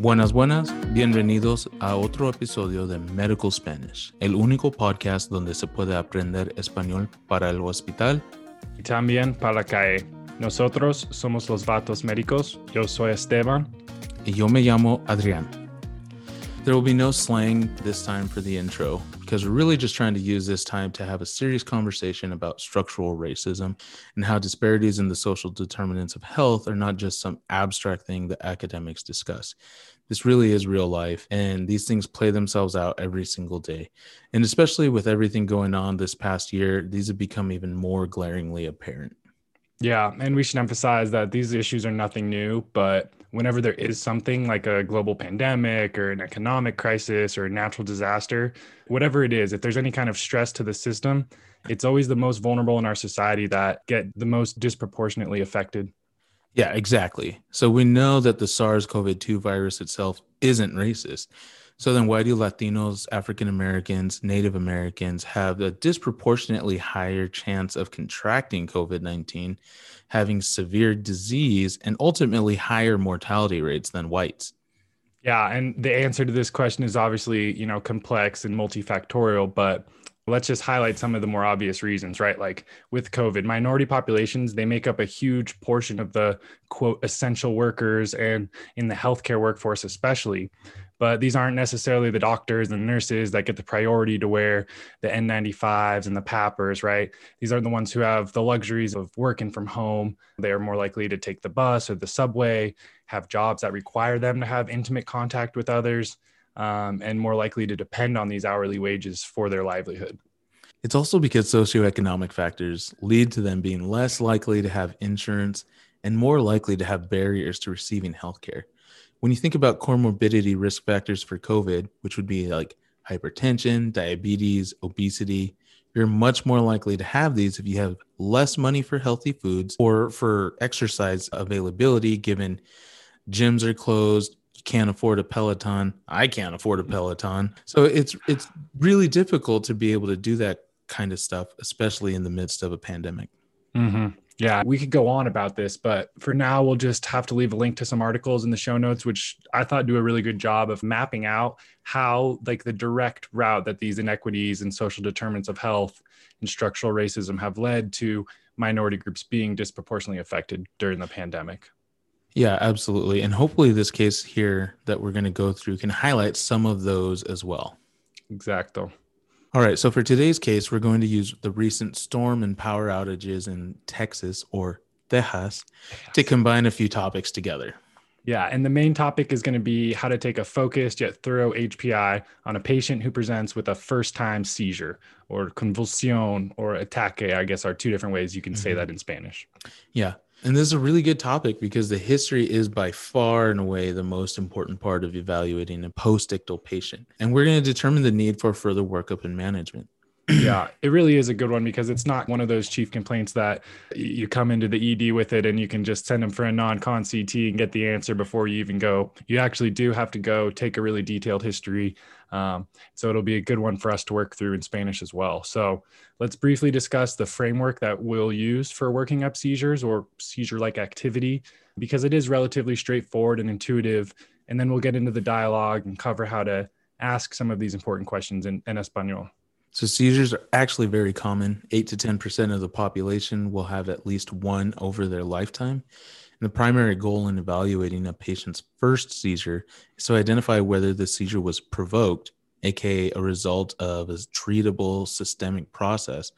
Buenas, buenas, bienvenidos a otro episodio de Medical Spanish, el único podcast donde se puede aprender español para el hospital y también para la calle. Nosotros somos los vatos médicos. Yo soy Esteban. Y yo me llamo Adrián. There will be no slang this time for the intro because we're really just trying to use this time to have a serious conversation about structural racism and how disparities in the social determinants of health are not just some abstract thing that academics discuss. This really is real life, and these things play themselves out every single day. And especially with everything going on this past year, these have become even more glaringly apparent. Yeah, and we should emphasize that these issues are nothing new, but whenever there is something like a global pandemic or an economic crisis or a natural disaster, whatever it is, if there's any kind of stress to the system, it's always the most vulnerable in our society that get the most disproportionately affected. Yeah, exactly. So we know that the SARS CoV 2 virus itself isn't racist. So then, why do Latinos, African Americans, Native Americans have a disproportionately higher chance of contracting COVID 19, having severe disease, and ultimately higher mortality rates than whites? Yeah, and the answer to this question is obviously, you know, complex and multifactorial, but let's just highlight some of the more obvious reasons, right? Like with COVID, minority populations, they make up a huge portion of the quote essential workers and in the healthcare workforce, especially. But these aren't necessarily the doctors and nurses that get the priority to wear the N95s and the PAPRs, right? These are the ones who have the luxuries of working from home. They are more likely to take the bus or the subway, have jobs that require them to have intimate contact with others um, and more likely to depend on these hourly wages for their livelihood. It's also because socioeconomic factors lead to them being less likely to have insurance and more likely to have barriers to receiving healthcare. When you think about comorbidity risk factors for COVID, which would be like hypertension, diabetes, obesity, you're much more likely to have these if you have less money for healthy foods or for exercise availability, given gyms are closed, can't afford a Peloton. I can't afford a Peloton. So it's it's really difficult to be able to do that kind of stuff, especially in the midst of a pandemic. Mm-hmm. Yeah, we could go on about this, but for now, we'll just have to leave a link to some articles in the show notes, which I thought do a really good job of mapping out how, like, the direct route that these inequities and social determinants of health and structural racism have led to minority groups being disproportionately affected during the pandemic. Yeah, absolutely. And hopefully, this case here that we're going to go through can highlight some of those as well. Exacto. All right. So, for today's case, we're going to use the recent storm and power outages in Texas or Tejas to combine a few topics together. Yeah, and the main topic is going to be how to take a focused yet thorough HPI on a patient who presents with a first time seizure or convulsion or ataque, I guess are two different ways you can mm-hmm. say that in Spanish. Yeah. And this is a really good topic because the history is by far and away the most important part of evaluating a post-ictal patient. And we're going to determine the need for further workup and management. yeah, it really is a good one because it's not one of those chief complaints that you come into the ED with it and you can just send them for a non-con CT and get the answer before you even go. You actually do have to go take a really detailed history. Um, so it'll be a good one for us to work through in Spanish as well. So let's briefly discuss the framework that we'll use for working up seizures or seizure-like activity because it is relatively straightforward and intuitive. And then we'll get into the dialogue and cover how to ask some of these important questions in, in Espanol. So seizures are actually very common. Eight to 10% of the population will have at least one over their lifetime. And the primary goal in evaluating a patient's first seizure is to identify whether the seizure was provoked, aka a result of a treatable systemic process,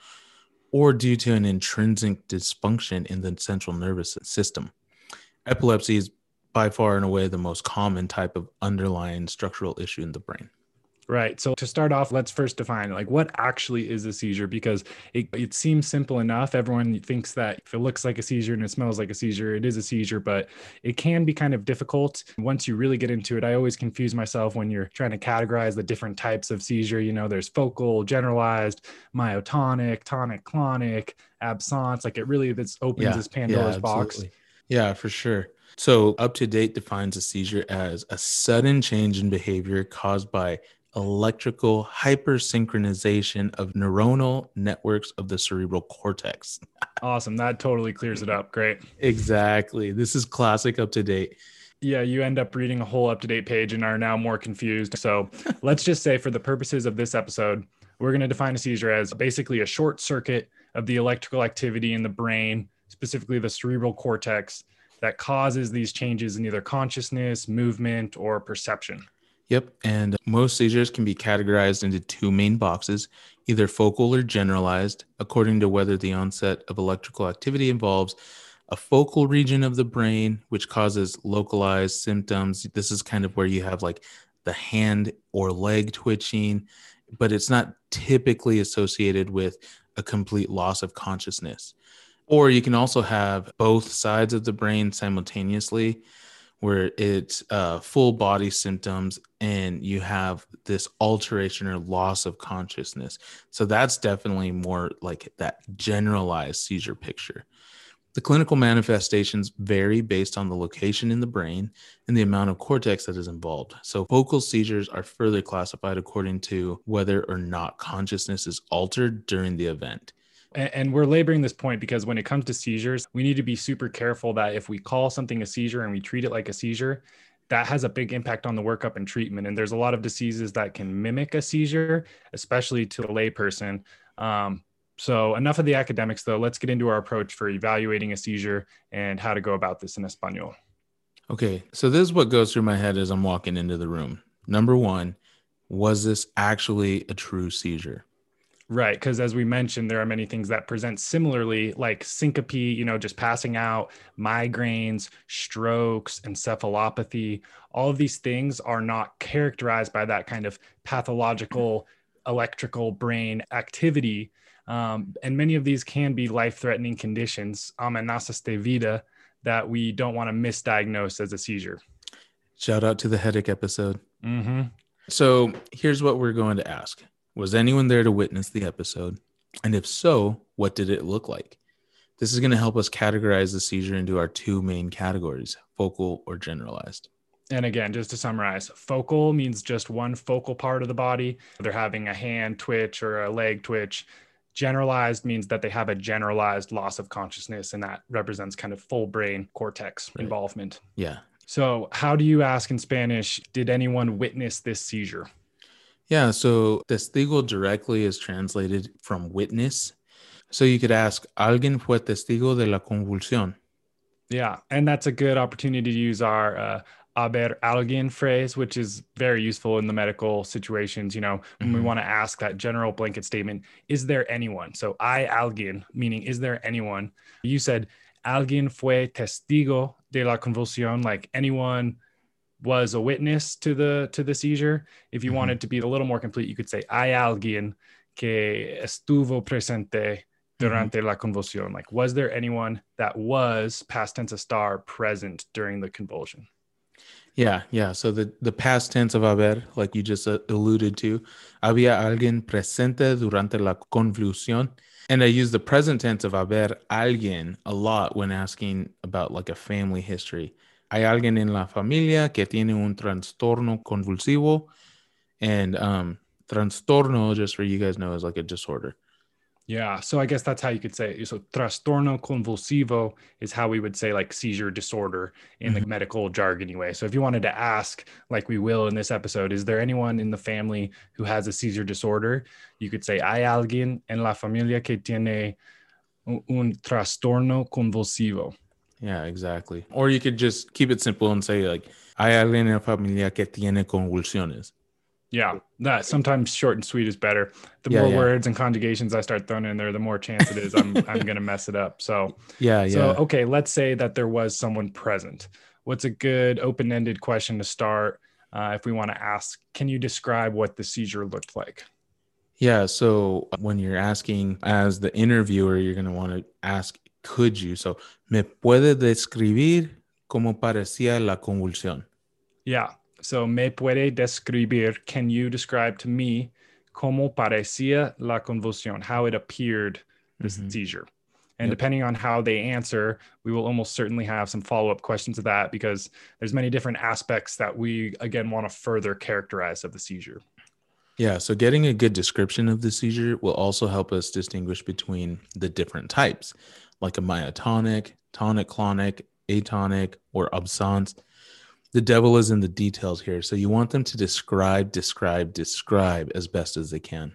or due to an intrinsic dysfunction in the central nervous system. Epilepsy is by far and away the most common type of underlying structural issue in the brain. Right. So to start off, let's first define like what actually is a seizure because it, it seems simple enough. Everyone thinks that if it looks like a seizure and it smells like a seizure, it is a seizure, but it can be kind of difficult once you really get into it. I always confuse myself when you're trying to categorize the different types of seizure. You know, there's focal, generalized, myoclonic, tonic, clonic, absence. Like it really this opens yeah, this Pandora's yeah, box. Yeah, for sure. So, UpToDate defines a seizure as a sudden change in behavior caused by electrical hypersynchronization of neuronal networks of the cerebral cortex. awesome. That totally clears it up. Great. Exactly. This is classic UpToDate. Yeah, you end up reading a whole UpToDate page and are now more confused. So let's just say, for the purposes of this episode, we're going to define a seizure as basically a short circuit of the electrical activity in the brain, specifically the cerebral cortex, that causes these changes in either consciousness, movement, or perception. Yep. And most seizures can be categorized into two main boxes, either focal or generalized, according to whether the onset of electrical activity involves a focal region of the brain, which causes localized symptoms. This is kind of where you have like the hand or leg twitching, but it's not typically associated with a complete loss of consciousness. Or you can also have both sides of the brain simultaneously, where it's uh, full body symptoms and you have this alteration or loss of consciousness. So that's definitely more like that generalized seizure picture. The clinical manifestations vary based on the location in the brain and the amount of cortex that is involved. So, focal seizures are further classified according to whether or not consciousness is altered during the event. And we're laboring this point because when it comes to seizures, we need to be super careful that if we call something a seizure and we treat it like a seizure, that has a big impact on the workup and treatment. And there's a lot of diseases that can mimic a seizure, especially to a layperson. Um, so, enough of the academics, though. Let's get into our approach for evaluating a seizure and how to go about this in Espanol. Okay, so this is what goes through my head as I'm walking into the room. Number one, was this actually a true seizure? Right, because as we mentioned, there are many things that present similarly, like syncope, you know, just passing out, migraines, strokes, encephalopathy. All of these things are not characterized by that kind of pathological electrical brain activity um, and many of these can be life threatening conditions, amenazas de vida, that we don't want to misdiagnose as a seizure. Shout out to the headache episode. Mm-hmm. So here's what we're going to ask Was anyone there to witness the episode? And if so, what did it look like? This is going to help us categorize the seizure into our two main categories focal or generalized. And again, just to summarize, focal means just one focal part of the body. They're having a hand twitch or a leg twitch Generalized means that they have a generalized loss of consciousness, and that represents kind of full brain cortex right. involvement. Yeah. So, how do you ask in Spanish, did anyone witness this seizure? Yeah. So, testigo directly is translated from witness. So, you could ask, ¿Alguien fue testigo de la convulsión? Yeah. And that's a good opportunity to use our uh, haber alguien phrase, which is very useful in the medical situations. You know, when mm-hmm. we want to ask that general blanket statement, is there anyone? So, I alguien, meaning, is there anyone? You said, alguien fue testigo de la convulsión, like anyone was a witness to the to the seizure. If you mm-hmm. wanted to be a little more complete, you could say hay alguien que estuvo presente durante mm-hmm. la convulsión. Like, was there anyone that was past tense a star present during the convulsion? Yeah, yeah. So the, the past tense of haber, like you just uh, alluded to, había alguien presente durante la convulsión. And I use the present tense of haber alguien a lot when asking about like a family history. Hay alguien en la familia que tiene un trastorno convulsivo. And um, trastorno, just for you guys know, is like a disorder. Yeah. So I guess that's how you could say it. So trastorno convulsivo is how we would say like seizure disorder in mm-hmm. the medical jargon anyway. So if you wanted to ask, like we will in this episode, is there anyone in the family who has a seizure disorder? You could say, hay alguien en la familia que tiene un trastorno convulsivo. Yeah, exactly. Or you could just keep it simple and say like, hay alguien en la familia que tiene convulsiones. Yeah, that sometimes short and sweet is better. The yeah, more yeah. words and conjugations I start throwing in there, the more chance it is I'm I'm gonna mess it up. So yeah, yeah. So okay, let's say that there was someone present. What's a good open-ended question to start uh, if we want to ask? Can you describe what the seizure looked like? Yeah. So when you're asking as the interviewer, you're gonna want to ask, could you? So me puede describir cómo parecía la convulsión. Yeah. So, me puede describir, can you describe to me cómo parecía la convulsión, how it appeared, this mm-hmm. seizure? And yep. depending on how they answer, we will almost certainly have some follow up questions to that because there's many different aspects that we, again, want to further characterize of the seizure. Yeah, so getting a good description of the seizure will also help us distinguish between the different types, like a myoclonic, tonic clonic, atonic, or absence the devil is in the details here. So you want them to describe, describe, describe as best as they can.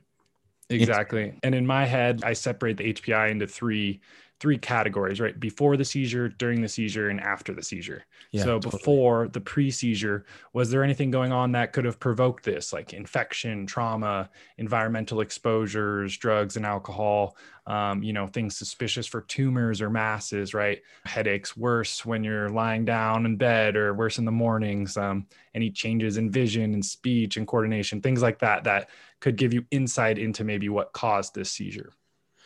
Exactly. And in my head, I separate the HPI into three three categories, right? Before the seizure, during the seizure, and after the seizure. Yeah, so totally. before the pre-seizure, was there anything going on that could have provoked this, like infection, trauma, environmental exposures, drugs and alcohol? Um, you know, things suspicious for tumors or masses, right? Headaches worse when you're lying down in bed or worse in the mornings. Um, any changes in vision and speech and coordination, things like that, that could give you insight into maybe what caused this seizure.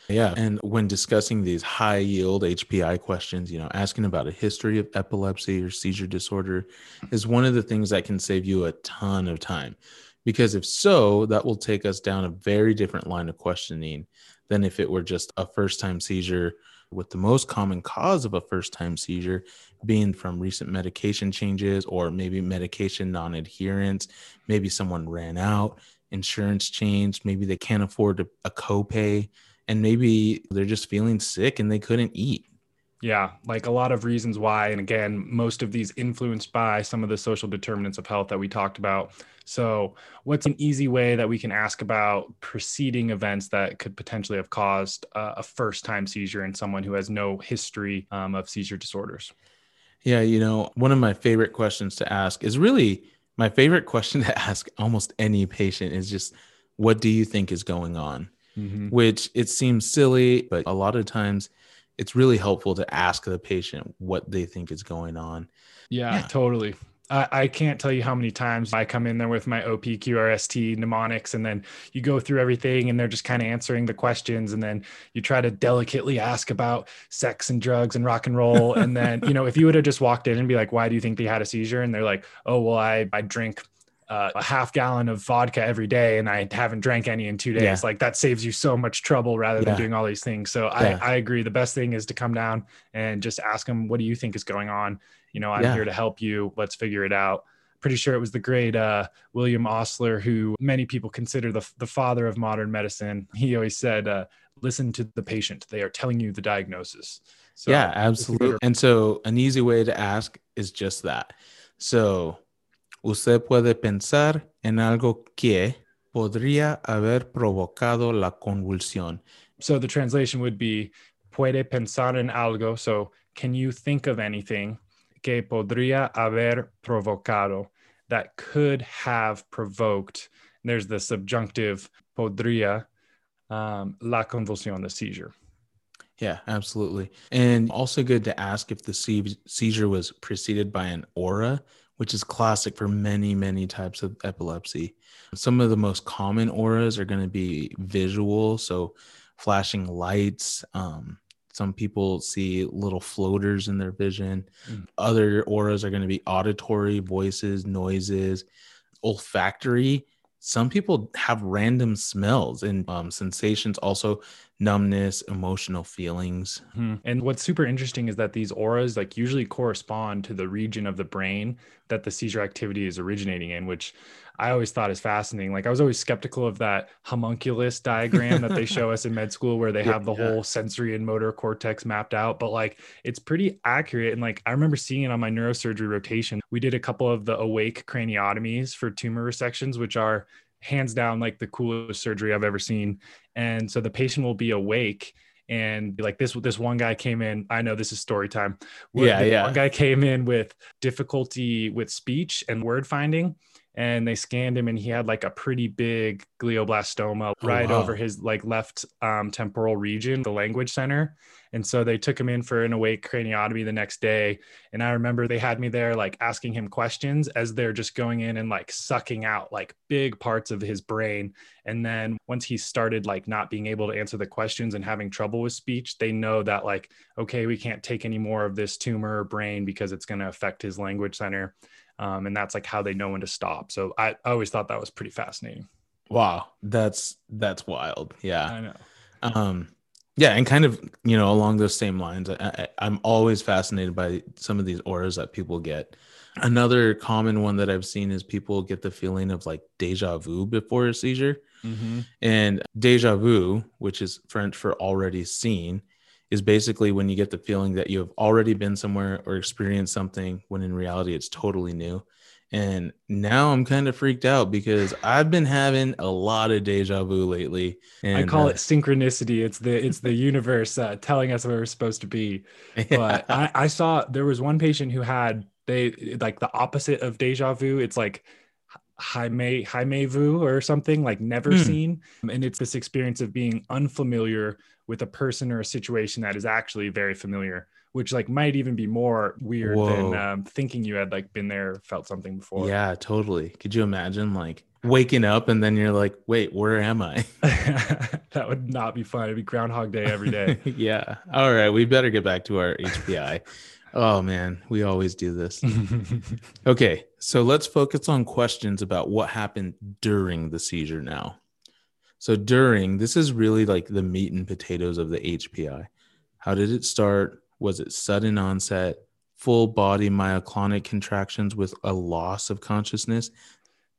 Yeah. And when discussing these high yield HPI questions, you know, asking about a history of epilepsy or seizure disorder is one of the things that can save you a ton of time. Because if so, that will take us down a very different line of questioning than if it were just a first time seizure, with the most common cause of a first time seizure being from recent medication changes or maybe medication non adherence. Maybe someone ran out, insurance changed, maybe they can't afford a, copay and maybe they're just feeling sick and they couldn't eat. Yeah, like a lot of reasons why. And again, most of these influenced by some of the social determinants of health that we talked about. So, what's an easy way that we can ask about preceding events that could potentially have caused a first time seizure in someone who has no history um, of seizure disorders? Yeah, you know, one of my favorite questions to ask is really my favorite question to ask almost any patient is just, what do you think is going on? Mm-hmm. which it seems silly, but a lot of times it's really helpful to ask the patient what they think is going on. Yeah, yeah. totally. I, I can't tell you how many times I come in there with my OPQRST mnemonics, and then you go through everything, and they're just kind of answering the questions, and then you try to delicately ask about sex and drugs and rock and roll, and then you know if you would have just walked in and be like, "Why do you think they had a seizure?" and they're like, "Oh, well, I I drink uh, a half gallon of vodka every day and I haven't drank any in two days. Yeah. Like that saves you so much trouble rather than yeah. doing all these things. So. I, I agree. The best thing is to come down and just ask them, what do you think is going on? You know, I'm here to help you. Let's figure it out. Pretty sure it was the great uh, William Osler, who many people consider the, the father of modern medicine. He always said, uh, listen to the patient. They are telling you the diagnosis. So, yeah, absolutely. And so an easy way to ask is just that. So Usted puede pensar en algo que podría haber provocado la convulsión. So the translation would be puede pensar en algo. So can you think of anything que podría haber provocado that could have provoked? There's the subjunctive podría um, la convulsión, the seizure. Yeah, absolutely. And also good to ask if the seizure was preceded by an aura, which is classic for many, many types of epilepsy. Some of the most common auras are going to be visual, so flashing lights. Um, some people see little floaters in their vision. Mm. Other auras are going to be auditory, voices, noises, olfactory. Some people have random smells and um, sensations, also numbness, emotional feelings. Hmm. And what's super interesting is that these auras like usually correspond to the region of the brain that the seizure activity is originating in, which I always thought is fascinating. Like I was always skeptical of that homunculus diagram that they show us in med school where they have the yeah. whole sensory and motor cortex mapped out, but like it's pretty accurate. And like I remember seeing it on my neurosurgery rotation. We did a couple of the awake craniotomies for tumor resections, which are hands down like the coolest surgery I've ever seen. And so the patient will be awake and like this this one guy came in i know this is story time yeah yeah one guy came in with difficulty with speech and word finding and they scanned him and he had like a pretty big glioblastoma oh, right wow. over his like left um, temporal region the language center. And so they took him in for an awake craniotomy the next day. And i remember they had me there like asking him questions as they're just going in and like sucking out like big parts of his brain. And then once he started like not being able to answer the questions and having trouble with speech they know that like okay we can't take any more of this tumor brain because it's going to affect his language center um, and that's like how they know when to stop. So I, I always thought that was pretty fascinating. Wow, that's that's wild. Yeah, I know. Um, yeah, and kind of you know along those same lines, I, I, I'm always fascinated by some of these auras that people get. Another common one that I've seen is people get the feeling of like deja vu before a seizure. Mm-hmm. And deja vu, which is French for already seen, is basically when you get the feeling that you have already been somewhere or experienced something when in reality it's totally new. And now I'm kind of freaked out because I've been having a lot of deja vu lately. And, I call uh, it synchronicity. It's the it's the universe uh, telling us where we're supposed to be. Yeah. But I, I saw there was one patient who had they like the opposite of deja vu. It's like jamais jamais vu or something like never mm. seen, and it's this experience of being unfamiliar with a person or a situation that is actually very familiar which like might even be more weird Whoa. than um, thinking you had like been there, felt something before. Yeah, totally. Could you imagine like waking up and then you're like, wait, where am I? that would not be fun. It'd be Groundhog Day every day. yeah. All right. We better get back to our HPI. oh man, we always do this. okay. So let's focus on questions about what happened during the seizure now. So during, this is really like the meat and potatoes of the HPI. How did it start? Was it sudden onset, full body myoclonic contractions with a loss of consciousness?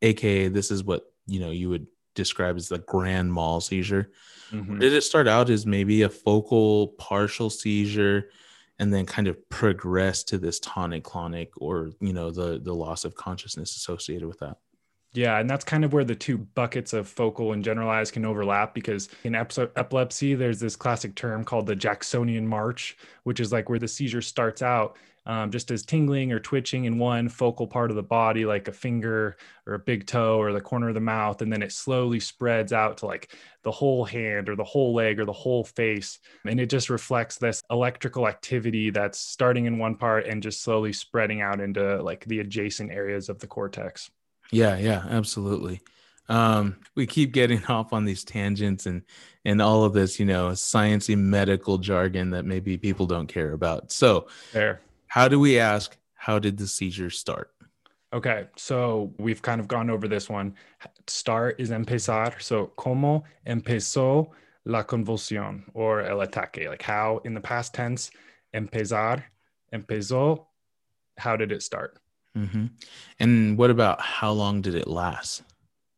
AKA, this is what you know you would describe as the grand mal seizure. Mm-hmm. Did it start out as maybe a focal partial seizure and then kind of progress to this tonic clonic or you know the the loss of consciousness associated with that? Yeah, and that's kind of where the two buckets of focal and generalized can overlap because in epilepsy, there's this classic term called the Jacksonian march, which is like where the seizure starts out um, just as tingling or twitching in one focal part of the body, like a finger or a big toe or the corner of the mouth. And then it slowly spreads out to like the whole hand or the whole leg or the whole face. And it just reflects this electrical activity that's starting in one part and just slowly spreading out into like the adjacent areas of the cortex. Yeah, yeah, absolutely. Um, we keep getting off on these tangents and and all of this, you know, sciencey medical jargon that maybe people don't care about. So, Fair. how do we ask? How did the seizure start? Okay, so we've kind of gone over this one. Start is empezar. So, ¿cómo empezó la convulsión or el ataque? Like how in the past tense, empezar, empezó. How did it start? Mm-hmm. And what about how long did it last?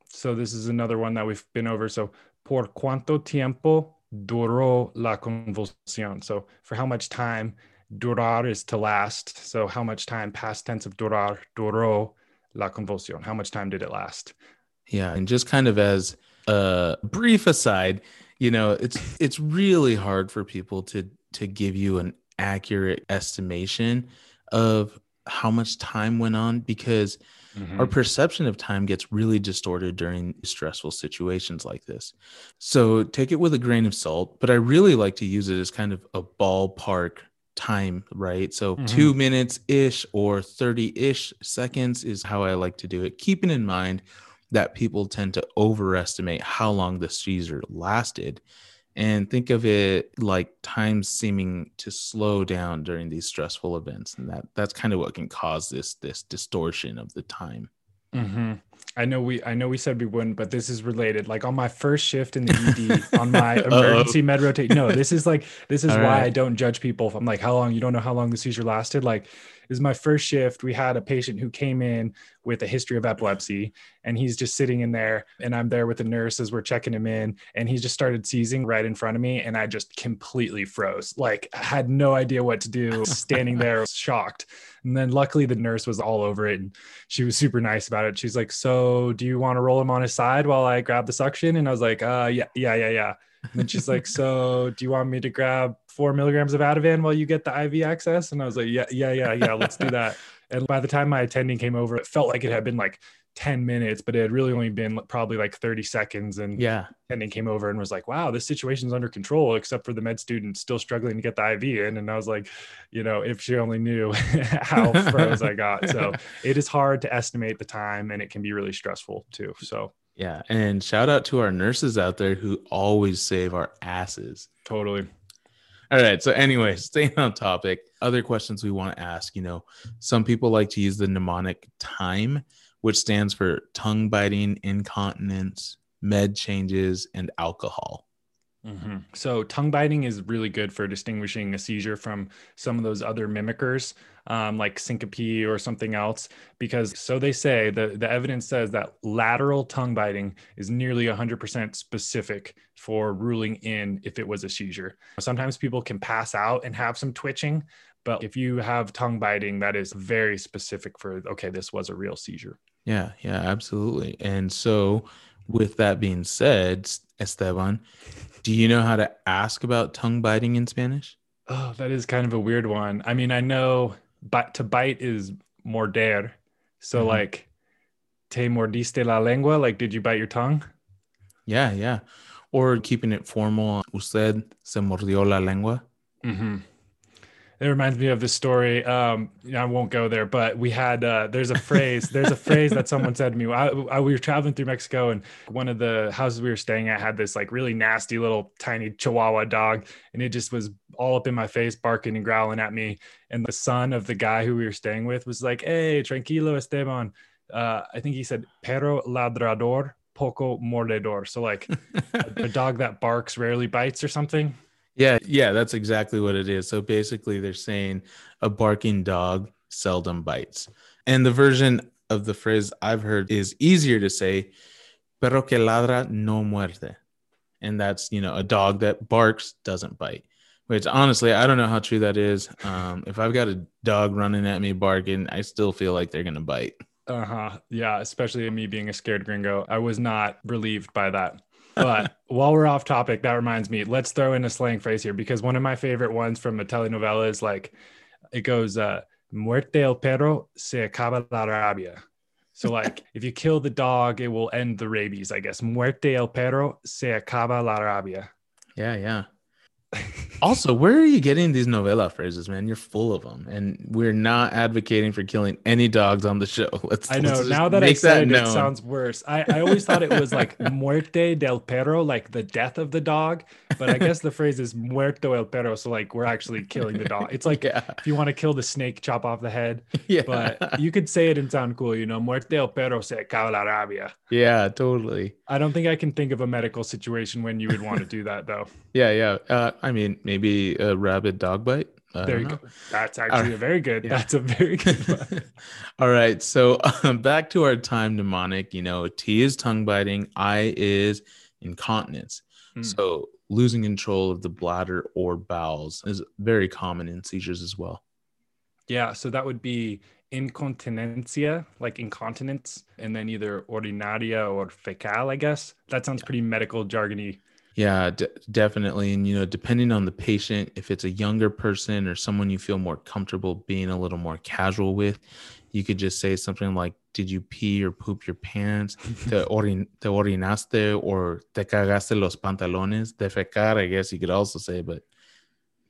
So this is another one that we've been over. So por cuánto tiempo duró la convulsión? So for how much time durar is to last. So how much time past tense of durar duró la convulsión? How much time did it last? Yeah, and just kind of as a brief aside, you know, it's it's really hard for people to to give you an accurate estimation of how much time went on because mm-hmm. our perception of time gets really distorted during stressful situations like this. So take it with a grain of salt, but I really like to use it as kind of a ballpark time, right? So mm-hmm. two minutes ish or 30 ish seconds is how I like to do it, keeping in mind that people tend to overestimate how long the seizure lasted and think of it like time seeming to slow down during these stressful events and that that's kind of what can cause this this distortion of the time mm-hmm. I know we i know we said we wouldn't but this is related like on my first shift in the ed on my emergency med rotate no this is like this is All why right. i don't judge people if i'm like how long you don't know how long the seizure lasted like is my first shift. We had a patient who came in with a history of epilepsy, and he's just sitting in there, and I'm there with the nurse as we're checking him in, and he just started seizing right in front of me, and I just completely froze, like had no idea what to do, standing there shocked. And then luckily the nurse was all over it, and she was super nice about it. She's like, "So, do you want to roll him on his side while I grab the suction?" And I was like, "Uh, yeah, yeah, yeah, yeah." And then she's like, "So, do you want me to grab four milligrams of Ativan while you get the IV access?" And I was like, "Yeah, yeah, yeah, yeah. Let's do that." And by the time my attending came over, it felt like it had been like 10 minutes, but it had really only been probably like 30 seconds. And yeah, and then came over and was like, wow, this situation's under control, except for the med student still struggling to get the IV in. And I was like, you know, if she only knew how froze I got. So it is hard to estimate the time and it can be really stressful too. So yeah. And shout out to our nurses out there who always save our asses. Totally. All right. So, anyway, staying on topic, other questions we want to ask. You know, some people like to use the mnemonic time, which stands for tongue biting, incontinence, med changes, and alcohol. Mm-hmm. So tongue biting is really good for distinguishing a seizure from some of those other mimickers, um, like syncope or something else. Because so they say the the evidence says that lateral tongue biting is nearly 100% specific for ruling in if it was a seizure. Sometimes people can pass out and have some twitching, but if you have tongue biting, that is very specific for okay, this was a real seizure. Yeah, yeah, absolutely. And so, with that being said, Esteban, do you know how to ask about tongue biting in Spanish? Oh, that is kind of a weird one. I mean, I know but to bite is morder. So mm-hmm. like te mordiste la lengua, like did you bite your tongue? Yeah, yeah. Or keeping it formal, usted se mordió la lengua. Mm-hmm it reminds me of the story. Um, I won't go there, but we had uh, there's a phrase there's a phrase that someone said to me. I, I, we were traveling through Mexico, and one of the houses we were staying at had this like really nasty little tiny Chihuahua dog, and it just was all up in my face, barking and growling at me. And the son of the guy who we were staying with was like, "Hey, tranquilo, Esteban." Uh, I think he said "perro ladrador, poco mordedor." So like a, a dog that barks rarely bites or something. Yeah, yeah, that's exactly what it is. So basically, they're saying a barking dog seldom bites. And the version of the phrase I've heard is easier to say, perro que ladra no muerde. And that's, you know, a dog that barks doesn't bite. Which honestly, I don't know how true that is. Um, if I've got a dog running at me barking, I still feel like they're going to bite. Uh huh. Yeah, especially me being a scared gringo. I was not relieved by that but while we're off topic, that reminds me, let's throw in a slang phrase here because one of my favorite ones from a telenovela is like, it goes, uh, muerte el perro se acaba la rabia. So like if you kill the dog, it will end the rabies, I guess. Muerte el perro se acaba la rabia. Yeah, yeah also, where are you getting these novela phrases, man? You're full of them, and we're not advocating for killing any dogs on the show. Let's. I know. Let's now that I said that it, it sounds worse. I, I always thought it was like muerte del perro, like the death of the dog, but I guess the phrase is muerto el perro. So like we're actually killing the dog. It's like yeah. if you want to kill the snake, chop off the head. Yeah. But you could say it and sound cool. You know, muerte el perro se acaba la rabia. Yeah, totally. I don't think I can think of a medical situation when you would want to do that though. yeah, yeah. Uh, I mean, maybe a rabid dog bite. there you know. go. That's actually right. a very good. Yeah. That's a very good one. All right. So um, back to our time mnemonic. You know, T is tongue biting. I is incontinence. Mm. So losing control of the bladder or bowels is very common in seizures as well. Yeah. So that would be incontinencia, like incontinence, and then either urinaria or fecal, I guess. That sounds pretty medical jargony yeah, d- definitely. And, you know, depending on the patient, if it's a younger person or someone you feel more comfortable being a little more casual with, you could just say something like, Did you pee or poop your pants? te, orin- te orinaste or te cagaste los pantalones? Defecar, I guess you could also say, but.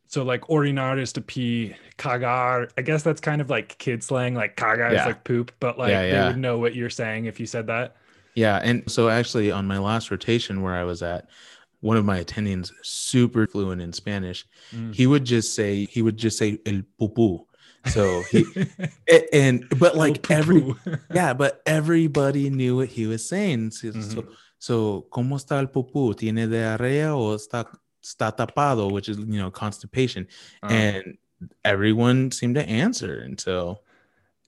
So like orinar is to pee, cagar. I guess that's kind of like kid slang. Like cagar yeah. is like poop, but like yeah, yeah. they would know what you're saying if you said that. Yeah, and so actually on my last rotation where I was at, one of my attendings super fluent in Spanish. Mm. He would just say he would just say el pupu. So he and but like every yeah, but everybody knew what he was saying. So, mm-hmm. so, so ¿cómo está el pupu? ¿Tiene diarrea o está está tapado, which is you know constipation, uh-huh. and everyone seemed to answer until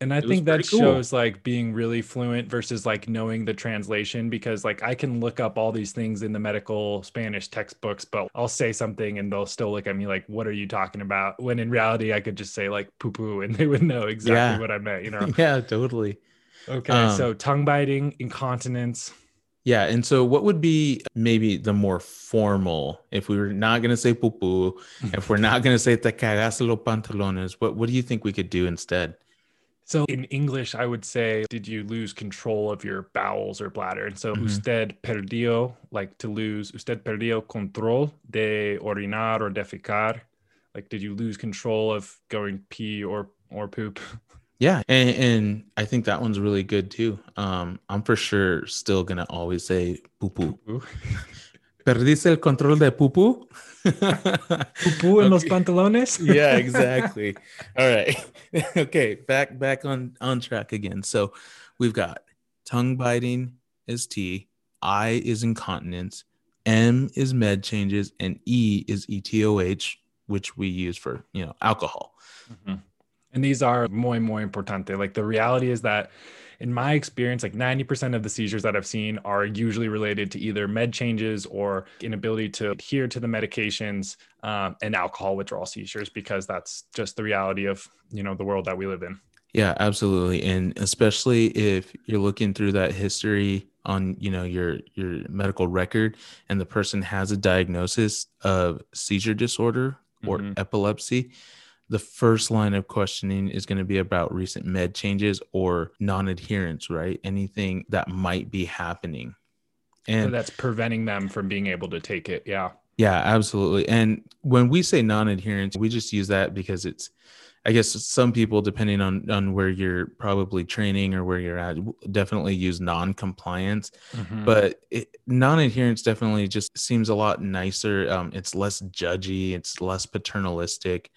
and I think that cool. shows like being really fluent versus like knowing the translation because like I can look up all these things in the medical Spanish textbooks, but I'll say something and they'll still look at me like, what are you talking about? When in reality, I could just say like poo poo and they would know exactly yeah. what I meant, you know? yeah, totally. Okay. Um, so tongue biting, incontinence. Yeah. And so what would be maybe the more formal, if we were not going to say poo poo, if we're not going to say te cagaste los pantalones, what, what do you think we could do instead? So in English, I would say, did you lose control of your bowels or bladder? And so mm-hmm. usted perdió, like to lose, usted perdió control de orinar or defecar. Like, did you lose control of going pee or or poop? Yeah, and, and I think that one's really good too. Um, I'm for sure still gonna always say poo poo. ¿Perdiste el control de pupú? ¿Pupú en okay. los pantalones? yeah, exactly. All right. okay, back back on on track again. So we've got tongue biting is T, I is incontinence, M is med changes, and E is ETOH, which we use for you know alcohol. Mm-hmm. And these are muy muy importante. Like the reality is that in my experience, like 90% of the seizures that I've seen are usually related to either med changes or inability to adhere to the medications um, and alcohol withdrawal seizures, because that's just the reality of, you know, the world that we live in. Yeah, absolutely. And especially if you're looking through that history on, you know, your your medical record and the person has a diagnosis of seizure disorder or mm-hmm. epilepsy, the first line of questioning is going to be about recent med changes or non-adherence, right? Anything that might be happening. And so that's preventing them from being able to take it. Yeah. Yeah, absolutely. And when we say non-adherence, we just use that because it's I guess some people, depending on on where you're probably training or where you're at, definitely use non-compliance. Mm-hmm. But it, non-adherence definitely just seems a lot nicer. Um, it's less judgy. It's less paternalistic.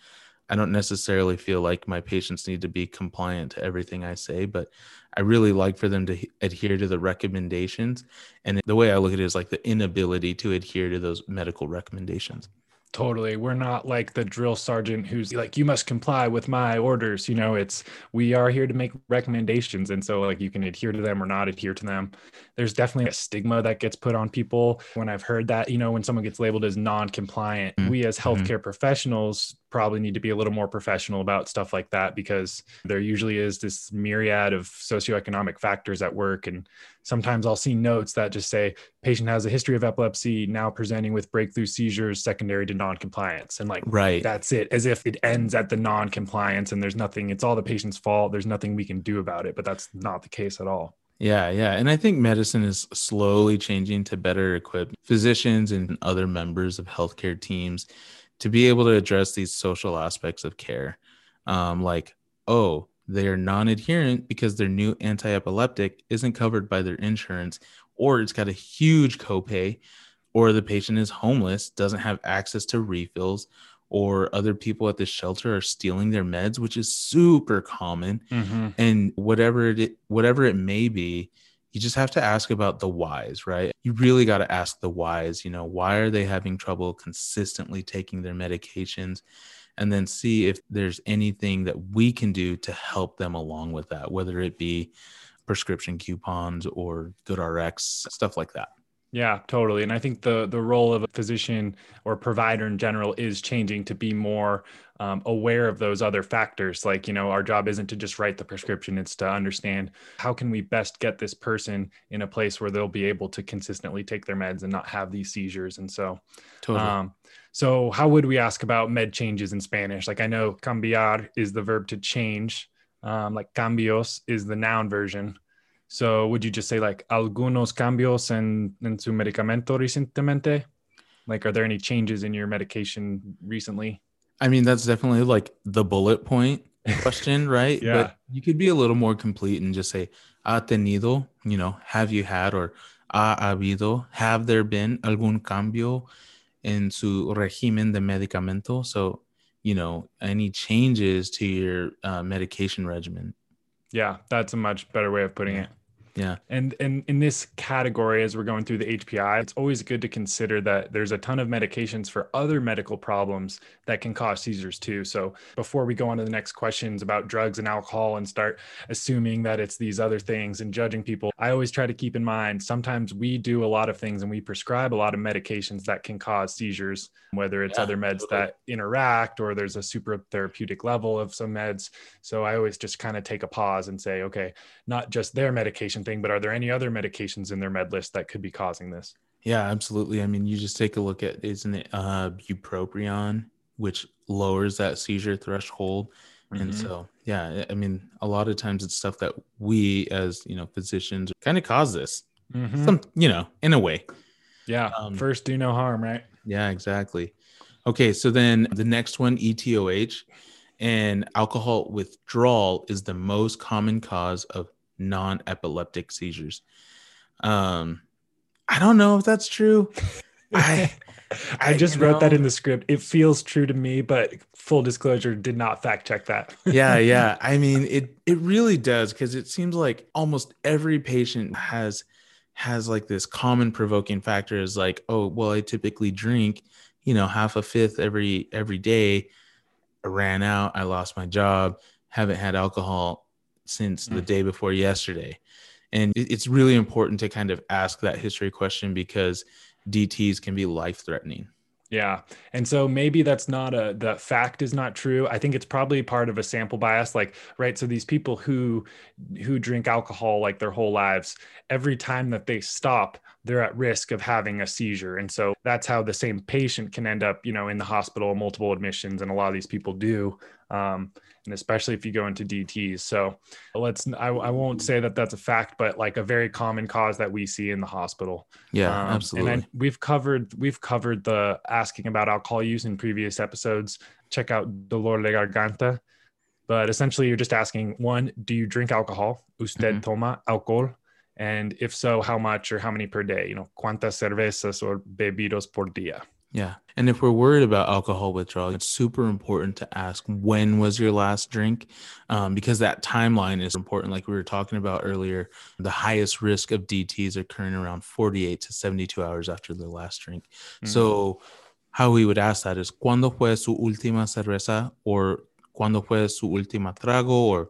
I don't necessarily feel like my patients need to be compliant to everything I say, but I really like for them to adhere to the recommendations. And the way I look at it is like the inability to adhere to those medical recommendations. Totally. We're not like the drill sergeant who's like, you must comply with my orders. You know, it's we are here to make recommendations. And so, like, you can adhere to them or not adhere to them. There's definitely a stigma that gets put on people. When I've heard that, you know, when someone gets labeled as non compliant, mm-hmm. we as mm-hmm. healthcare mm-hmm. professionals probably need to be a little more professional about stuff like that because there usually is this myriad of socioeconomic factors at work. And sometimes i'll see notes that just say patient has a history of epilepsy now presenting with breakthrough seizures secondary to non-compliance. And like right. that's it as if it ends at the non-compliance and there's nothing it's all the patient's fault there's nothing we can do about it. But that's not the case at all. Yeah, yeah. And I think medicine is slowly changing to better equip physicians and other members of healthcare teams to be able to address these social aspects of care um, like oh they are non-adherent because their new anti-epileptic isn't covered by their insurance or it's got a huge copay or the patient is homeless doesn't have access to refills or other people at the shelter are stealing their meds which is super common mm-hmm. and whatever it whatever it may be you just have to ask about the whys, right? You really got to ask the whys. You know, why are they having trouble consistently taking their medications? And then see if there's anything that we can do to help them along with that, whether it be prescription coupons or GoodRx, stuff like that. Yeah, totally. And I think the the role of a physician or provider in general is changing to be more um, aware of those other factors. Like, you know, our job isn't to just write the prescription; it's to understand how can we best get this person in a place where they'll be able to consistently take their meds and not have these seizures. And so, totally. Um, so, how would we ask about med changes in Spanish? Like, I know cambiar is the verb to change. Um, like cambios is the noun version. So would you just say like algunos cambios en, en su medicamento recientemente? Like, are there any changes in your medication recently? I mean, that's definitely like the bullet point question, right? yeah. But you could be a little more complete and just say, ha tenido, you know, have you had or ha habido, have there been algún cambio en su régimen de medicamento? So, you know, any changes to your uh, medication regimen. Yeah, that's a much better way of putting yeah. it. Yeah. And and in this category, as we're going through the HPI, it's always good to consider that there's a ton of medications for other medical problems that can cause seizures too. So before we go on to the next questions about drugs and alcohol and start assuming that it's these other things and judging people, I always try to keep in mind sometimes we do a lot of things and we prescribe a lot of medications that can cause seizures, whether it's yeah, other meds totally. that interact or there's a super therapeutic level of some meds. So I always just kind of take a pause and say, okay, not just their medication thing, but are there any other medications in their med list that could be causing this? Yeah, absolutely. I mean, you just take a look at isn't it uh, bupropion, which lowers that seizure threshold, mm-hmm. and so yeah, I mean, a lot of times it's stuff that we as you know physicians kind of cause this, mm-hmm. some you know, in a way. Yeah. Um, First, do no harm, right? Yeah, exactly. Okay, so then the next one, ETOH, and alcohol withdrawal is the most common cause of non-epileptic seizures. Um, I don't know if that's true. I I just wrote know. that in the script. It feels true to me, but full disclosure, did not fact check that. yeah, yeah. I mean, it it really does because it seems like almost every patient has has like this common provoking factor is like, oh, well, I typically drink, you know, half a fifth every every day. I ran out, I lost my job, haven't had alcohol since mm. the day before yesterday. And it's really important to kind of ask that history question because DTs can be life threatening. Yeah. And so maybe that's not a the fact is not true. I think it's probably part of a sample bias like right so these people who who drink alcohol like their whole lives every time that they stop they're at risk of having a seizure. And so that's how the same patient can end up, you know, in the hospital multiple admissions and a lot of these people do. Um, and especially if you go into DTs. So let's, I, I won't say that that's a fact, but like a very common cause that we see in the hospital. Yeah, um, absolutely. And we've covered, we've covered the asking about alcohol use in previous episodes. Check out Dolor de Garganta. But essentially, you're just asking one, do you drink alcohol? Usted mm-hmm. toma alcohol? And if so, how much or how many per day? You know, cuántas cervezas or bebidos por día? Yeah. And if we're worried about alcohol withdrawal, it's super important to ask when was your last drink? Um, because that timeline is important. Like we were talking about earlier, the highest risk of DTs occurring around 48 to 72 hours after the last drink. Mm-hmm. So, how we would ask that is, ¿Cuándo fue su última cerveza? Or, ¿Cuándo fue su última trago? Or,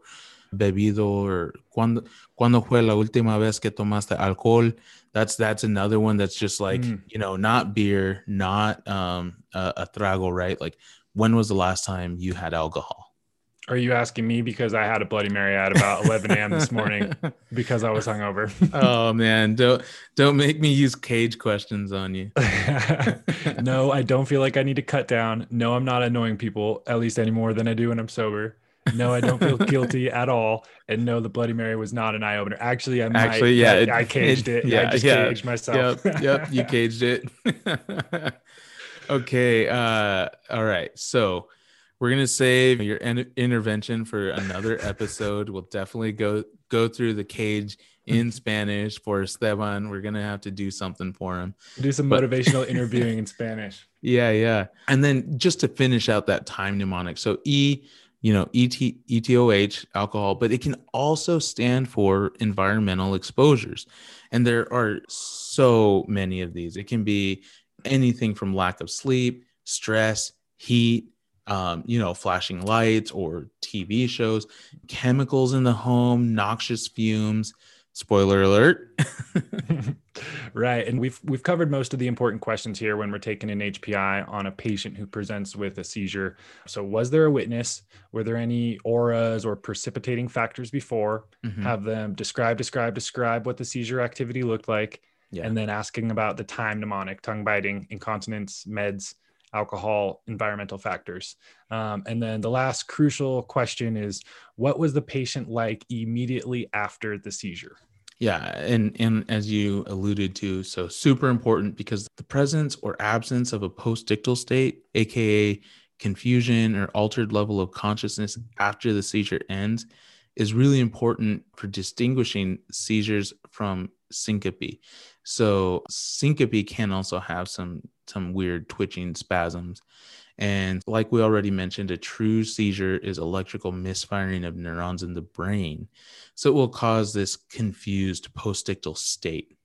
bebido? Or, ¿cuándo, ¿Cuándo fue la última vez que tomaste alcohol? That's that's another one that's just like mm. you know not beer not um a, a trago right like when was the last time you had alcohol are you asking me because I had a Bloody Mary at about 11 a.m. this morning because I was hungover? oh man, don't don't make me use cage questions on you. no, I don't feel like I need to cut down. No, I'm not annoying people at least any more than I do when I'm sober. No, I don't feel guilty at all. And no, the Bloody Mary was not an eye opener. Actually, I might, actually, yeah, it, I caged it. it. Yeah, I just yeah. caged myself. Yep, yep, you caged it. okay. Uh, all right. So we're gonna save your in- intervention for another episode. We'll definitely go go through the cage in Spanish for Esteban. We're gonna have to do something for him. Do some but, motivational interviewing in Spanish. Yeah, yeah. And then just to finish out that time mnemonic. So E you know, ET, ETOH, alcohol, but it can also stand for environmental exposures. And there are so many of these. It can be anything from lack of sleep, stress, heat, um, you know, flashing lights or TV shows, chemicals in the home, noxious fumes, spoiler alert right and we've we've covered most of the important questions here when we're taking an hpi on a patient who presents with a seizure so was there a witness were there any auras or precipitating factors before mm-hmm. have them describe describe describe what the seizure activity looked like yeah. and then asking about the time mnemonic tongue biting incontinence meds alcohol, environmental factors. Um, and then the last crucial question is what was the patient like immediately after the seizure? Yeah, and and as you alluded to, so super important because the presence or absence of a postictal state, aka confusion or altered level of consciousness after the seizure ends, is really important for distinguishing seizures from syncope. So syncope can also have some some weird twitching spasms. And like we already mentioned, a true seizure is electrical misfiring of neurons in the brain. So it will cause this confused postictal state.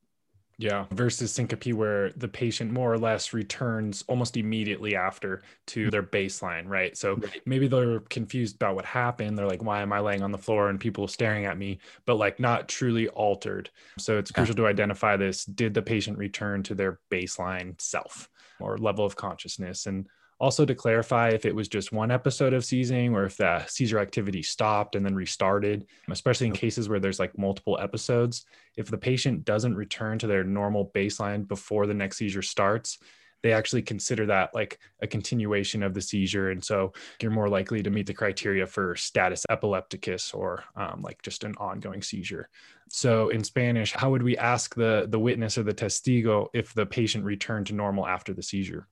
Yeah, versus syncope, where the patient more or less returns almost immediately after to mm-hmm. their baseline, right? So maybe they're confused about what happened. They're like, why am I laying on the floor and people staring at me, but like not truly altered. So it's crucial to identify this. Did the patient return to their baseline self or level of consciousness? And also to clarify if it was just one episode of seizing or if the seizure activity stopped and then restarted, especially in cases where there's like multiple episodes. If the patient doesn't return to their normal baseline before the next seizure starts, they actually consider that like a continuation of the seizure. And so you're more likely to meet the criteria for status epilepticus or um, like just an ongoing seizure. So in Spanish, how would we ask the, the witness or the testigo if the patient returned to normal after the seizure?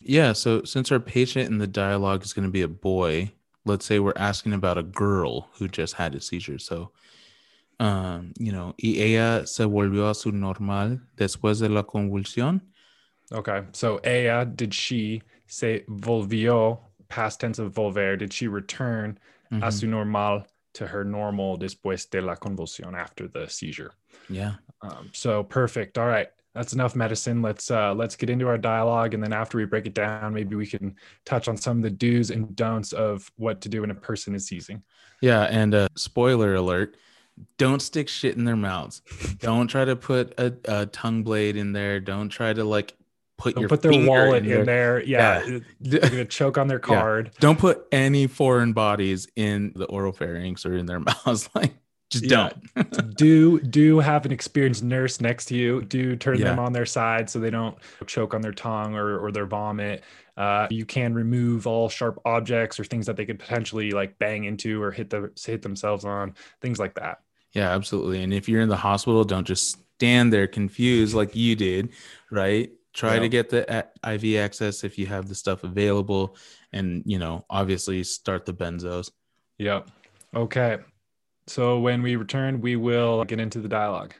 Yeah. So since our patient in the dialogue is going to be a boy, let's say we're asking about a girl who just had a seizure. So, um, you know, y ella se volvió a su normal después de la convulsión. Okay. So ella, did she say volvió, past tense of volver, did she return mm-hmm. a su normal to her normal después de la convulsión after the seizure? Yeah. Um, so perfect. All right. That's enough medicine. Let's uh, let's get into our dialogue, and then after we break it down, maybe we can touch on some of the do's and don'ts of what to do when a person is seizing. Yeah, and uh, spoiler alert: don't stick shit in their mouths. don't try to put a, a tongue blade in there. Don't try to like put Don't your put their wallet in in, there. Yeah, Yeah. they're gonna choke on their Yeah. card. Don't put any foreign bodies in the oral pharynx or in their mouths. Like, just Yeah. don't. do do have an experienced nurse next to you do turn them on their side so they don't choke on their tongue or, or their vomit uh, you can remove all sharp objects or things that they could potentially like bang into or hit the hit themselves on things like that Yeah, absolutely. And if you're in the hospital, don't just stand there confused like you did, right? Try Yeah. to get the IV access if you have the stuff available, and you know, obviously, start the benzos. yep okay so when we return we will get into the dialogue